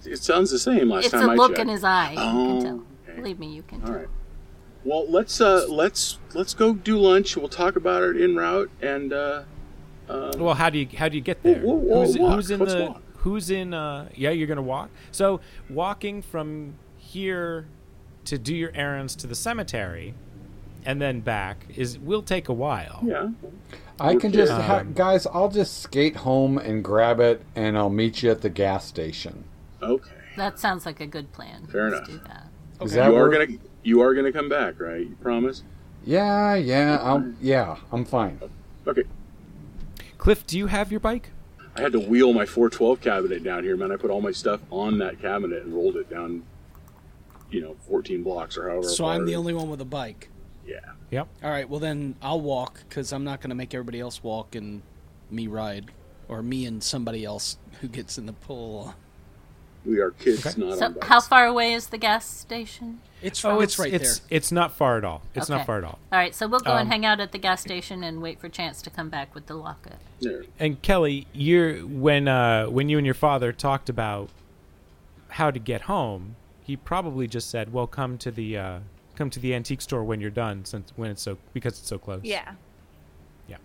it sounds the same last time. It's time a I look checked. in his eye. You Oh, can tell. okay. Believe me, you can All tell. right. Well, let's uh let's let's go do lunch. We'll talk about it en route and uh Well, how do you how do you get there? We'll- we'll who's, walk. who's in Let's the walk. who's in uh yeah, you're going to walk. So, walking from here to do your errands to the cemetery and then back is will take a while. yeah. I can just, Um, ha- guys. I'll just skate home and grab it, and I'll meet you at the gas station. Okay. That sounds like a good plan. Fair Let's enough. do that. Is Okay. that You are gonna you are gonna come back, right? You promise? Yeah, yeah. I'm, yeah, I'm fine. Okay. Cliff, do you have your bike? I had to wheel my 412 cabinet down here, man. I put all my stuff on that cabinet and rolled it down, you know, 14 blocks or however. So far I'm the only one with a bike. Yeah. Yep. All right, well then I'll walk because I'm not going to make everybody else walk and me ride, or me and somebody else who gets in the pull. We are kids, Okay. not So, on bikes. how far away is the gas station? It's Oh, it's, right it's, there. It's not far at all. It's Okay. not far at all. All right, so we'll go and Um, hang out at the gas station and wait for Chance to come back with the locket. There. And Kelly, you're when uh when you and your father talked about how to get home, he probably just said, "Well, come to the uh come to the antique store when you're done since when it's so because it's so close." Yeah. Yeah.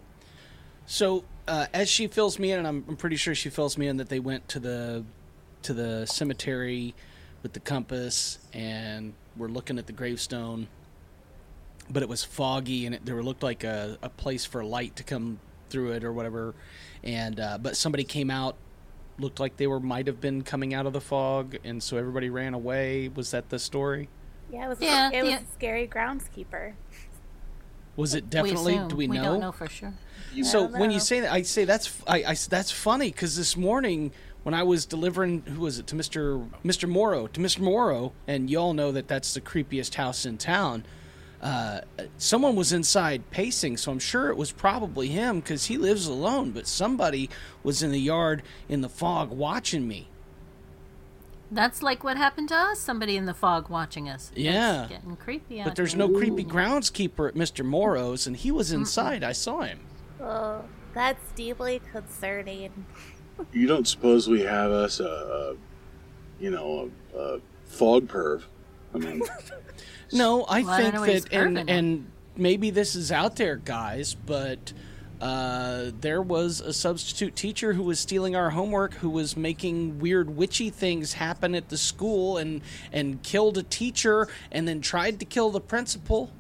So uh, as she fills me in, and I'm, I'm pretty sure she fills me in that they went to the to the cemetery with the compass and we're looking at the gravestone, but it was foggy and it, there looked like a, a place for light to come through it or whatever. And uh, but somebody came out, looked like they were might have been coming out of the fog, and so everybody ran away. Was that the story? Yeah, it was. Yeah, it was the- a scary groundskeeper. Was it definitely? we do we, we know? don't know for sure. So when you say that, I say that's I, I that's funny because this morning when I was delivering who was it to Mister Mister Morrow to Mister Morrow, and y'all know that that's the creepiest house in town. Uh, someone was inside pacing, so I'm sure it was probably him because he lives alone. But somebody was in the yard in the fog watching me. That's like what happened to us. Somebody in the fog watching us. It's Yeah. getting creepy. Out But there's here. no creepy groundskeeper at Mister Morrow's, and he was inside. I saw him. Oh, that's deeply concerning. You don't suppose we have us a, a you know, a, a fog perv? I mean, No, I Well, think know what he's that, and and maybe this is out there, guys, but uh, there was a substitute teacher who was stealing our homework, who was making weird witchy things happen at the school, and and killed a teacher, and then tried to kill the principal.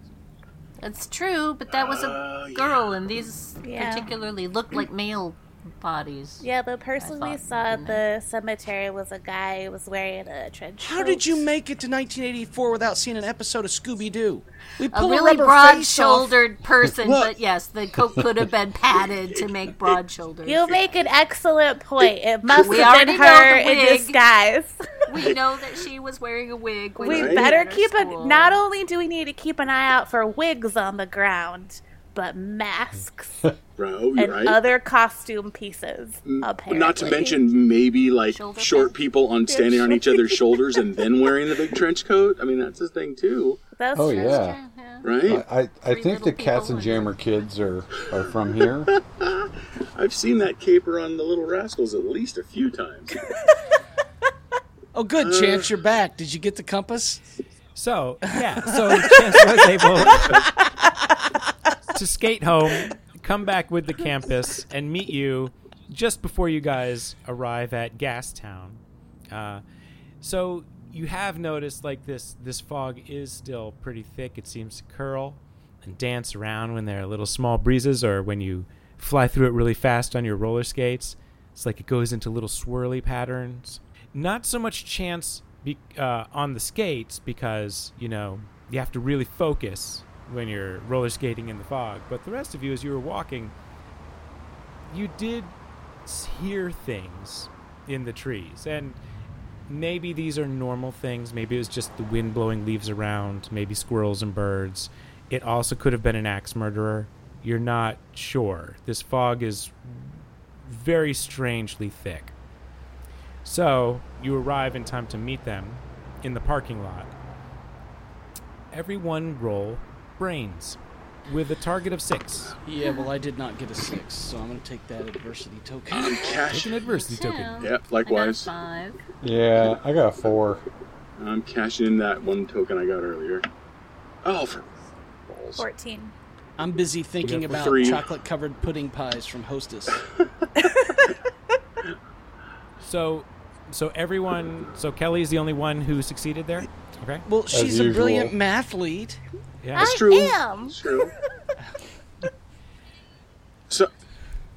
That's true, but that was a Uh, yeah. girl, and these Yeah. particularly looked like male bodies. Yeah, the person we saw at the cemetery was a guy who was wearing a trench coat. How did you make it to 1984 without seeing an episode of Scooby Doo? We A pull a, really rubber face off. broad-shouldered person, but yes, the coat could have been padded to make broad shoulders. You make an excellent point. It must We have been her in disguise. We know that she was wearing a wig. When we she Right. was better at our keep a. Not only do we need to keep an eye out for wigs on the ground, but masks Right, oh, and right. other costume pieces. Apparently, Not to mention maybe like Shoulder short pad? people on standing on each other's shoulders and then wearing the big trench coat. I mean, that's a thing too, That's Oh true. yeah. right? I, I, I think the Cats and and- Jammer kids are, are from here. I've seen that caper on the Little Rascals at least a few times. Oh, good, Chance, you're back. Did you get the compass? So yeah, so Chance was able to skate home, come back with the compass, and meet you just before you guys arrive at Gastown. Uh, so you have noticed like this this fog is still pretty thick. It seems to curl and dance around when there are little small breezes, or when you fly through it really fast on your roller skates. It's like it goes into little swirly patterns. Not so much chance be, uh, on the skates because you know you have to really focus when you're roller skating in the fog. But the rest of you, as you were walking, you did hear things in the trees, and maybe these are normal things. Maybe it was just the wind blowing leaves around. Maybe squirrels and birds. It also could have been an axe murderer. You're not sure. This fog is very strangely thick. So, you arrive in time to meet them in the parking lot. Everyone roll brains with a target of six. Yeah, well, I did not get a six, so I'm going to take that adversity token. I'm Take cashing. an adversity token. Yeah. Yeah, I got likewise. five. Yeah, I got a four. I'm cashing in that one token I got earlier. Oh, for balls. Fourteen. I'm busy thinking about three. chocolate covered pudding pies from Hostess. So, so everyone. So Kelly's the only one who succeeded there. Okay. Well, she's a brilliant mathlete. Yeah. That's I true. am. That's true. so,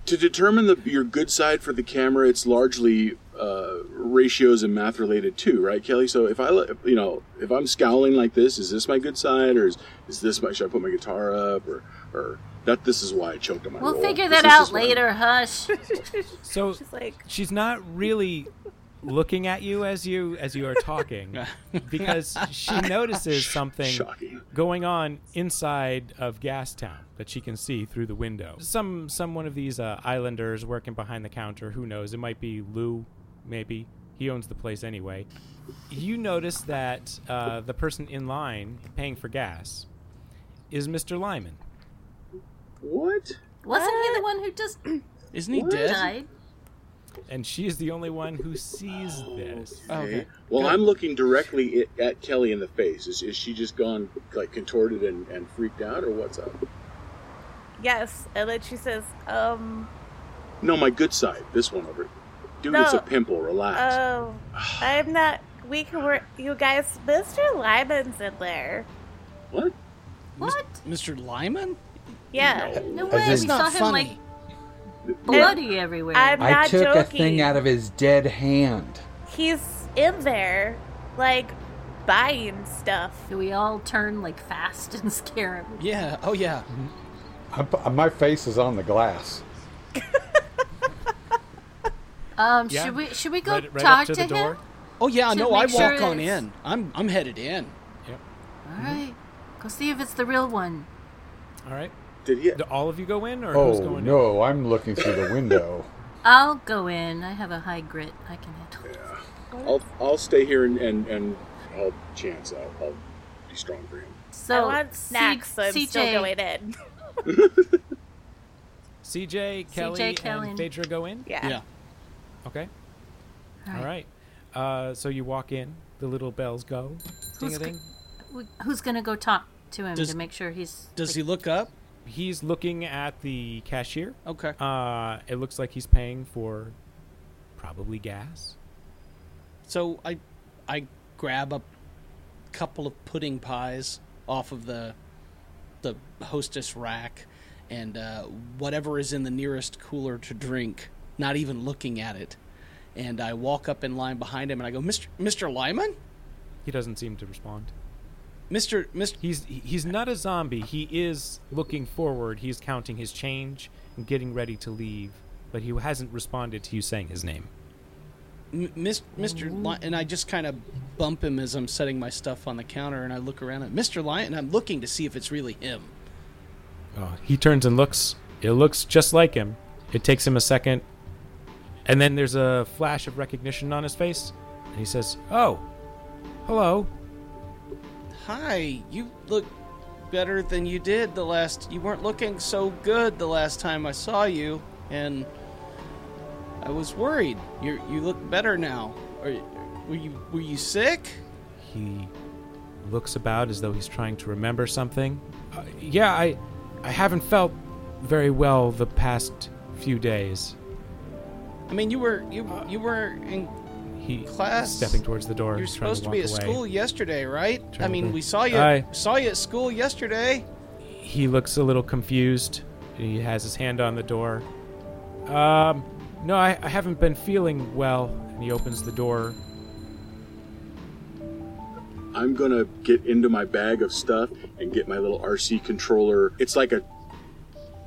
to determine the, your good side for the camera, it's largely uh, ratios and math related too, right, Kelly? So if I, let- you know, if I'm scowling like this, is this my good side, or is, is this my? Should I put my guitar up, or or that? This is why I choked on my. We'll roll, figure 'cause that this out is later. Hush. So She's like, she's not really looking at you as you as you are talking because she notices something Shocking. going on inside of Gastown that she can see through the window. Some some one of these uh, islanders working behind the counter. Who knows? It might be Lou. Maybe he owns the place anyway. You notice that uh, the person in line paying for gas is Mr. Lyman. What? Wasn't he the one who just Isn't he What? dead? died? And she is the only one who sees this. Okay. Well, Good. I'm looking directly at, at Kelly in the face. Is, is she just gone like contorted and, and freaked out, or what's up? yes, and then she says, um, No, my good side. This one over. Dude, it's a pimple. Relax. oh, I'm not. We can work. You guys, Mr. Lyman's in there. what? What? Mr. Lyman? Yeah, No As way. We saw not him like bloody everywhere. I'm not I took joking. a thing out of his dead hand. He's in there, like buying stuff. Do we all turn like fast and scare him? Yeah. Oh, yeah. I, my face is on the glass. Um, Yeah. should we should we go Right, right talk up to, the him? door. Oh, yeah. To No, I make sure walk on it's- in. I'm I'm headed in. Yep. All right, go see if it's the real one. All right. Did he? Do all of you go in, or who's Oh going in? no, I'm looking through the window. I'll go in. I have a high grit. I can handle. it. I'll I'll stay here and and, and I'll chance. I'll, I'll be strong for him. So I want snacks, C- so I'm CJ, still going in. CJ, Kelly, Kelly. and Phaedra go in. Yeah. Yeah. Okay. All All right. Uh, so you walk in. The little bells go. Who's a Who's gonna go talk to him Does- to make sure he's? Does like- he look up? He's looking at the cashier. Okay. Uh, it looks like he's paying for probably gas. So I I grab a couple of pudding pies off of the the hostess rack and uh, whatever is in the nearest cooler to drink not even looking at it. And I walk up in line behind him and I go, Mr. Mr. Lyman? He doesn't seem to respond. Mr. Mr. He's he's not a zombie. He is looking forward. He's counting his change and getting ready to leave, but he hasn't responded to you saying his name. M- Mr. Ly- and I just kind of bump him as I'm setting my stuff on the counter, and I look around at Mr. Lyon, and I'm looking to see if it's really him. Oh, he turns and looks. It looks just like him. It takes him a second, and then there's a flash of recognition on his face, and he says, "Oh, hello." Hi, you look better than you did the last. You weren't looking so good the last time I saw you, and I was worried. You you look better now. Are, were you were you sick? He looks about as though he's trying to remember something. Uh, yeah, I, I haven't felt very well the past few days. I mean, you were you you were in. He Class? stepping towards the door. You're supposed to, be at away. school yesterday, right? I Trying to mean, think. we saw you Aye. saw you at school yesterday. He looks a little confused. He has his hand on the door. Um, no, I, I haven't been feeling well. And he opens the door. I'm gonna get into my bag of stuff and get my little RC controller. It's like a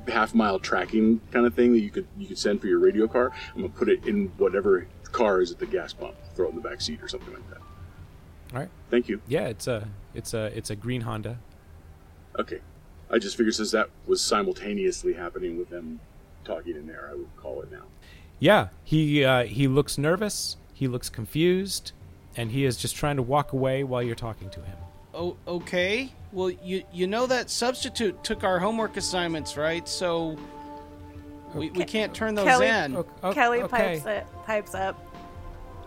half mile tracking kind of thing that you could you could send for your radio car. I'm gonna put it in whatever car is at the gas pump. Throw it in the back seat or something like that. All right. Thank you. Yeah, it's a it's a it's a green Honda. Okay. I just figured since that was simultaneously happening with them talking in there, I would call it now. Yeah, he uh, he looks nervous. He looks confused, and he is just trying to walk away while you're talking to him. Oh, okay. Well, you you know that substitute took our homework assignments, right? So we, we can't turn those Kelly- in. O- o- Kelly okay. pipes it, pipes up.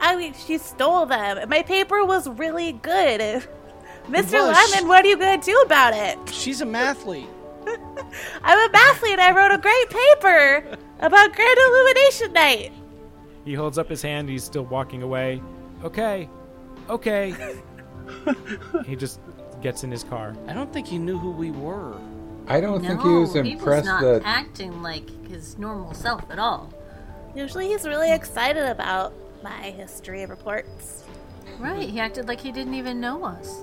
I mean, she stole them. My paper was really good. Mr. was. Lemon, what are you gonna do about it? She's a mathlete. I'm a mathlete. I wrote a great paper about Grand Illumination Night. He holds up his hand. He's still walking away. Okay, okay. he just gets in his car. I don't think he knew who we were. I don't No, think he was impressed he was not that. acting like his normal self at all. Usually, he's really excited about my history reports. Right, he acted like he didn't even know us.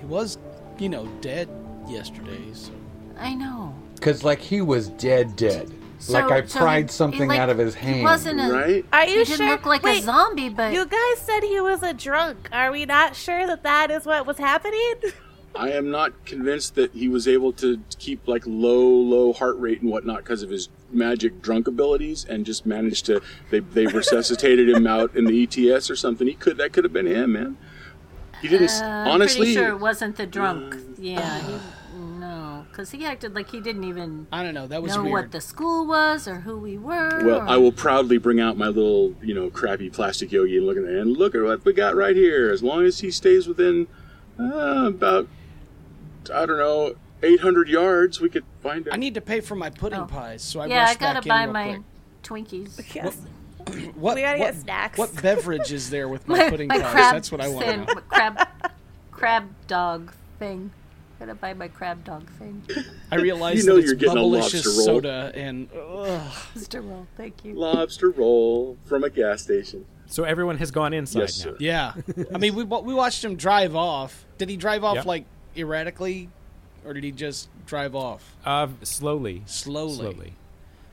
He was, you know, dead yesterday. So I know. Because, like, he was dead, dead. So- like, I so pried he- something like, out of his hand. He hand. wasn't a. Right? Are He you didn't sure? look like Wait, a zombie, but You guys said he was a drunk. Are we not sure that that is what was happening? I am not convinced that he was able to keep like low, low heart rate and whatnot because of his magic drunk abilities, and just managed to. They they resuscitated him out in the ETS or something. He could that could have been him, man. He didn't. s uh, I'm honestly, pretty sure it wasn't the drunk. Yeah, he, no, because he acted like he didn't even I don't know. That was know weird. what the school was or who we were. Well, or- I will proudly bring out my little, you know, crappy plastic yogi and look at it. And look at what we got right here. As long as he stays within uh, about, I don't know, 800 yards, we could find it. I need to pay for my pudding Oh. pies, so I yeah, I gotta back in buy real my quick. Twinkies. yes. What, We gotta what, get snacks. What beverage is there with my, pudding pies? crab That's what I want to sand- know. Crab, crab dog thing. Gotta buy my crab dog thing. I realize You know that it's you're getting a lobster roll. soda and ugh. Mr. Roll, thank you. Lobster roll from a gas station. So everyone has gone inside Yes, now. sir. yeah. I mean, we we watched him drive off. Did he drive off Yep. like erratically, or did he just drive off Uh, slowly. slowly? Slowly.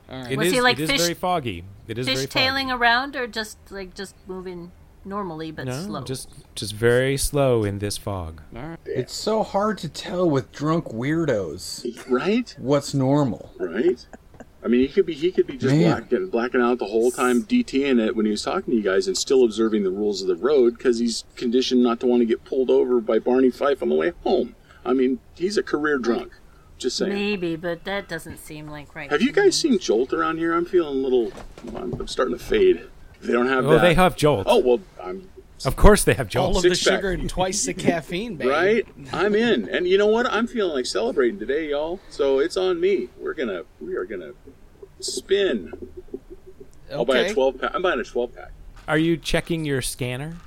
All right. It Was is- he, like, it is fish- very foggy. It is very foggy. Fishtailing around or just like just moving normally but No, slow? just just very slow in this fog. All right. It's so hard to tell with drunk weirdos Right? what's normal. Right? I mean, he could be he could be just Man. blacking, blacking out the whole time, DTing it when he was talking to you guys, and still observing the rules of the road because he's conditioned not to want to get pulled over by Barney Fife on the way home. I mean, he's a career drunk. Just saying. Maybe, but that doesn't seem like right. Have you to me. guys seen Jolt around here? I'm feeling a little. I'm, I'm starting to fade. They don't have Oh, that. they have Jolt. Oh well, I'm Of course they have Jolt. All Jolt. of the Six-pack. sugar and twice the caffeine, baby. right. I'm in, and you know what? I'm feeling like celebrating today, y'all. So it's on me. We're gonna. We are gonna spin. I'll buy Okay. a 12 pack. I'm buying a 12 pack. Are you checking your scanner?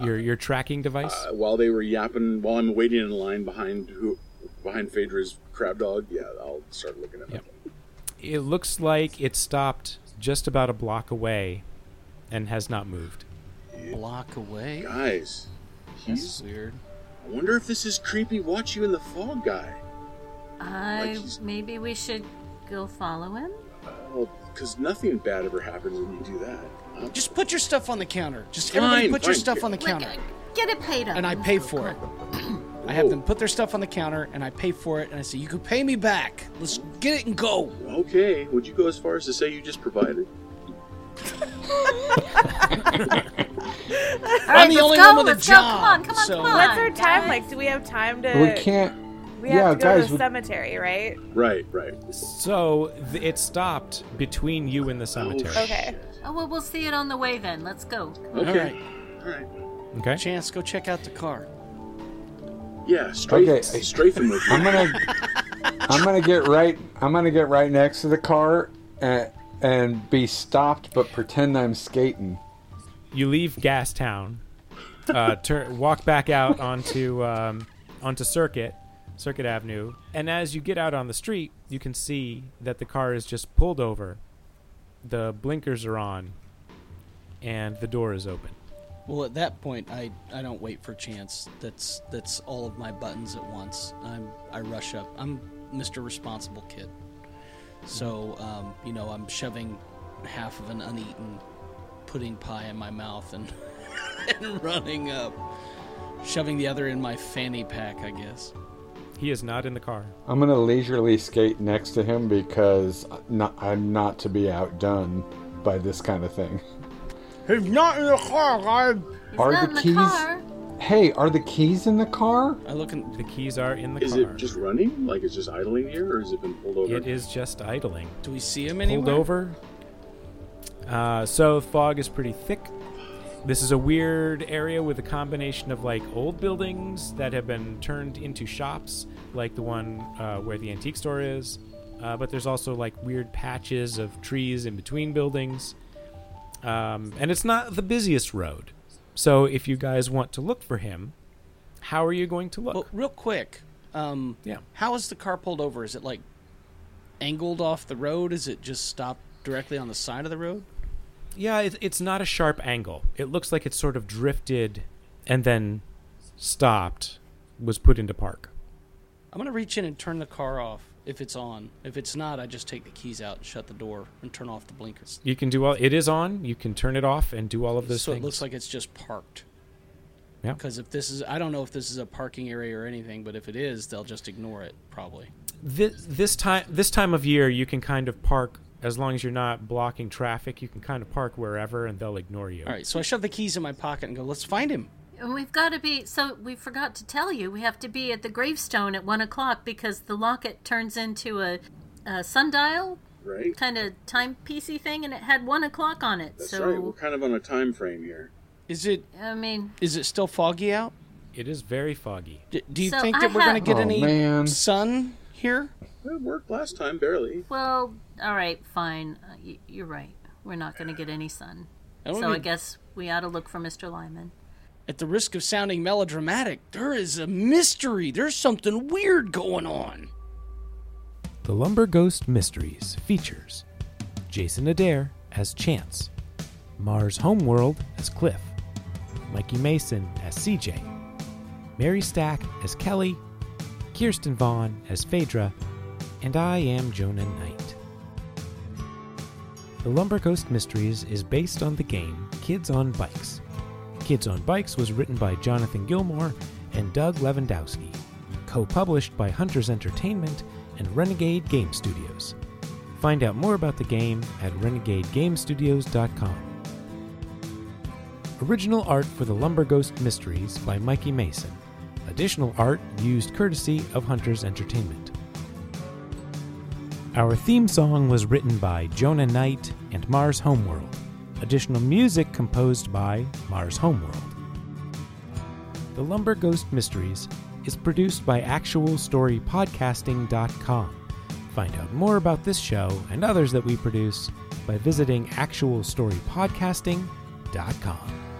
your your tracking device? Uh, while they were yapping, while I'm waiting in line behind who, behind Phaedra's crab dog, yeah, I'll start looking at Yep. it looks like it stopped just about a block away and has not moved. Block away. Guys, That's he's. weird. I wonder if this is creepy. Watch you in the fog, guy. I he's- maybe we should go follow him. Well, because nothing bad ever happens when you do that. Uh, Just put your stuff on the counter. Just Fine, everybody put your fine. stuff on the counter. get it paid up. And I pay for it. I have them put their stuff on the counter and I pay for it and I say, You can pay me back. Let's get it and go. okay, would you go as far as to say you just provided? I'm the only go, one with a let's go. job, Come on, come on, so- come on. What's our time guys. like? Do we have time to? We can't. We have yeah, to go guys. to the we- cemetery, right? Right, right. So th- it stopped between you and the cemetery. Oh, Okay. Oh well, we'll see it on the way then. Let's go. Okay. All right. All right. Okay. Chance, go check out the car. Yeah, strafe, Okay. strafe him with I'm gonna. I'm gonna get right. I'm gonna get right next to the car and and be stopped, but pretend I'm skating. You leave Gastown, uh, turn, walk back out onto um, onto Circuit, Circuit Avenue, and as you get out on the street, you can see that the car is just pulled over. The blinkers are on, and the door is open. Well, at that point, I, I don't wait for chance. That's that's all of my buttons at once. I'm I rush up. I'm Mr. Responsible Kid. So um, you know, I'm shoving half of an uneaten pudding pie in my mouth and and running up, shoving the other in my fanny pack. I guess. He is not in the car. I'm gonna leisurely skate next to him because not, I'm not to be outdone by this kind of thing. He's not in the car, guys. He's Are not the in the keys- car. Hey, are the keys in the car? I look in. The keys are in the Is car. it just running? Like it's just idling here, or has it been pulled over? It is just idling. Do we see him pulled anywhere? over. Uh, so fog is pretty thick. This is a weird area with a combination of like old buildings that have been turned into shops, like the one uh, where the antique store is. Uh, but there's also like weird patches of trees in between buildings. Um, and it's not the busiest road. So if you guys want to look for him, how are you going to look? Well, real quick. Um, Yeah. How is the car pulled over? Is it like angled off the road? Is it just stopped directly on the side of the road? Yeah, it, it's not a sharp angle. It looks like it sort of drifted and then stopped, was put into park. I'm gonna reach in and turn the car off if it's on. If it's not, I just take the keys out and shut the door and turn off the blinkers. You can do all. It is on. You can turn it off and do all of those so things. it looks like it's just parked. Yeah. Because if this is, I don't know if this is a parking area or anything, but if it is, they'll just ignore it probably. this, this time. This time of year, you can kind of park as long as you're not blocking traffic. You can kind of park wherever, and they'll ignore you. All right, so I shove the keys in my pocket and go, "Let's find him." And we've got to be. So we forgot to tell you. We have to be at the gravestone at one o'clock because the locket turns into a, a sundial right. kind of timepiecey thing, and it had one o'clock on it. That's so right. We're kind of on a time frame here. Is it I mean, is it still foggy out? It is very foggy. D- do you So think I that we're have- gonna get Oh, any man. sun here? It worked last time, barely. well, all right, fine. Uh, y- you're right. We're not going to get any sun. I don't So I guess we ought to look for Mr. Lyman. At the risk of sounding melodramatic, there is a mystery. There's something weird going on. The Lumber Ghost Mysteries features Jason Adair as Chance, Mars Homeworld as Cliff, Mikey Mason as CJ, Mary Stack as Kelly, Kirsten Vaughn as Phaedra, and I am Jonah Knight. The Lumber Ghost Mysteries is based on the game Kids on Bikes. Kids on Bikes was written by Jonathan Gilmore and Doug Levandowski, co published by Hunters Entertainment and Renegade Game Studios. Find out more about the game at renegadegamestudios.com. Original art for the Lumber Ghost Mysteries by Mikey Mason. Additional art used courtesy of Hunters Entertainment. Our theme song was written by Jonah Knight and Mars Homeworld. Additional music composed by Mars Homeworld. The Lumber Ghost Mysteries is produced by ActualStoryPodcasting.com. Find out more about this show and others that we produce by visiting ActualStoryPodcasting.com.